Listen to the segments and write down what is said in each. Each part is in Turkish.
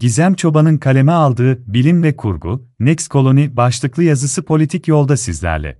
Gizem Çoban'ın kaleme aldığı Bilim ve Kurgu, Next Colony başlıklı yazısı politik yolda sizlerle.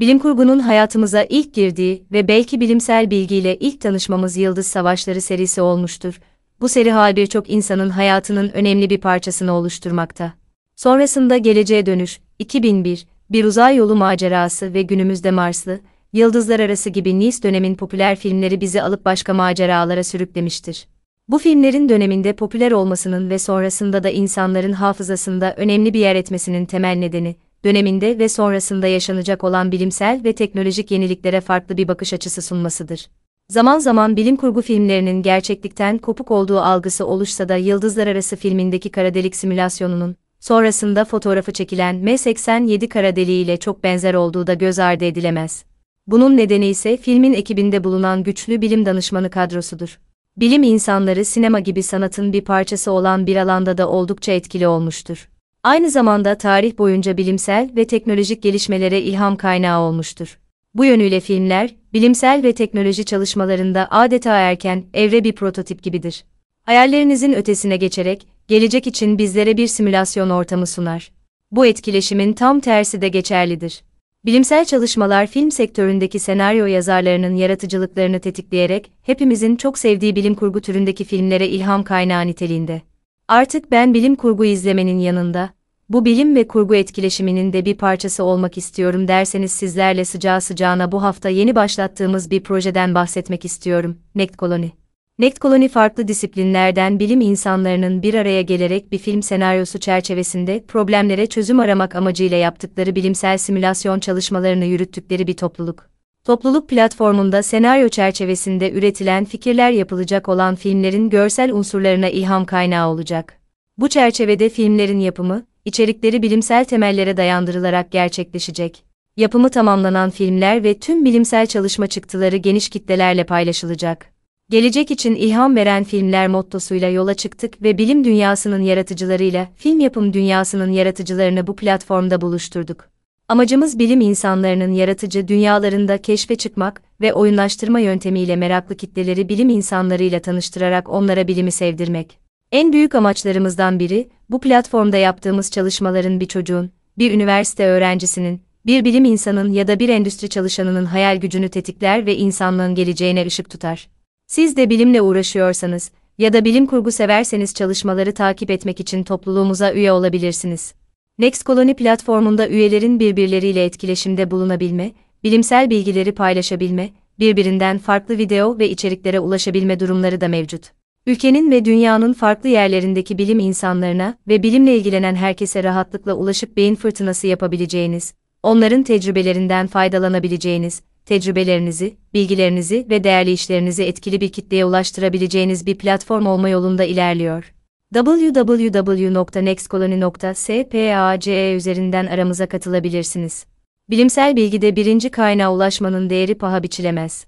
Bilim kurgunun hayatımıza ilk girdiği ve belki bilimsel bilgiyle ilk tanışmamız Yıldız Savaşları serisi olmuştur. Bu seri hal birçok insanın hayatının önemli bir parçasını oluşturmakta. Sonrasında Geleceğe Dönüş, 2001, Bir Uzay Yolu Macerası ve günümüzde Marslı, Yıldızlar Arası gibi Nice dönemin popüler filmleri bizi alıp başka maceralara sürüklemiştir. Bu filmlerin döneminde popüler olmasının ve sonrasında da insanların hafızasında önemli bir yer etmesinin temel nedeni, döneminde ve sonrasında yaşanacak olan bilimsel ve teknolojik yeniliklere farklı bir bakış açısı sunmasıdır. Zaman zaman bilim kurgu filmlerinin gerçeklikten kopuk olduğu algısı oluşsa da Yıldızlar Arası filmindeki kara delik simülasyonunun, sonrasında fotoğrafı çekilen M87 kara deliğiyle çok benzer olduğu da göz ardı edilemez. Bunun nedeni ise filmin ekibinde bulunan güçlü bilim danışmanı kadrosudur. Bilim insanları sinema gibi sanatın bir parçası olan bir alanda da oldukça etkili olmuştur. Aynı zamanda tarih boyunca bilimsel ve teknolojik gelişmelere ilham kaynağı olmuştur. Bu yönüyle filmler, bilimsel ve teknoloji çalışmalarında adeta erken, evre bir prototip gibidir. Hayallerinizin ötesine geçerek, gelecek için bizlere bir simülasyon ortamı sunar. Bu etkileşimin tam tersi de geçerlidir. Bilimsel çalışmalar film sektöründeki senaryo yazarlarının yaratıcılıklarını tetikleyerek hepimizin çok sevdiği bilim kurgu türündeki filmlere ilham kaynağı niteliğinde. Artık ben bilim kurgu izlemenin yanında bu bilim ve kurgu etkileşiminin de bir parçası olmak istiyorum derseniz sizlerle sıcağı sıcağına bu hafta yeni başlattığımız bir projeden bahsetmek istiyorum. Nekt Colony. Nekt Colony farklı disiplinlerden bilim insanlarının bir araya gelerek bir film senaryosu çerçevesinde problemlere çözüm aramak amacıyla yaptıkları bilimsel simülasyon çalışmalarını yürüttükleri bir topluluk. Topluluk platformunda senaryo çerçevesinde üretilen fikirler yapılacak olan filmlerin görsel unsurlarına ilham kaynağı olacak. Bu çerçevede filmlerin yapımı, içerikleri bilimsel temellere dayandırılarak gerçekleşecek. Yapımı tamamlanan filmler ve tüm bilimsel çalışma çıktıları geniş kitlelerle paylaşılacak. Gelecek için ilham veren filmler mottosuyla yola çıktık ve bilim dünyasının yaratıcılarıyla film yapım dünyasının yaratıcılarını bu platformda buluşturduk. Amacımız bilim insanlarının yaratıcı dünyalarında keşfe çıkmak ve oyunlaştırma yöntemiyle meraklı kitleleri bilim insanlarıyla tanıştırarak onlara bilimi sevdirmek. En büyük amaçlarımızdan biri, bu platformda yaptığımız çalışmaların bir çocuğun, bir üniversite öğrencisinin, bir bilim insanın ya da bir endüstri çalışanının hayal gücünü tetikler ve insanlığın geleceğine ışık tutar. Siz de bilimle uğraşıyorsanız ya da bilim kurgu severseniz çalışmaları takip etmek için topluluğumuza üye olabilirsiniz. Next Colony platformunda üyelerin birbirleriyle etkileşimde bulunabilme, bilimsel bilgileri paylaşabilme, birbirinden farklı video ve içeriklere ulaşabilme durumları da mevcut. Ülkenin ve dünyanın farklı yerlerindeki bilim insanlarına ve bilimle ilgilenen herkese rahatlıkla ulaşıp beyin fırtınası yapabileceğiniz, onların tecrübelerinden faydalanabileceğiniz, tecrübelerinizi, bilgilerinizi ve değerli işlerinizi etkili bir kitleye ulaştırabileceğiniz bir platform olma yolunda ilerliyor. www.nextcolony.space üzerinden aramıza katılabilirsiniz. Bilimsel bilgide birinci kaynağa ulaşmanın değeri paha biçilemez.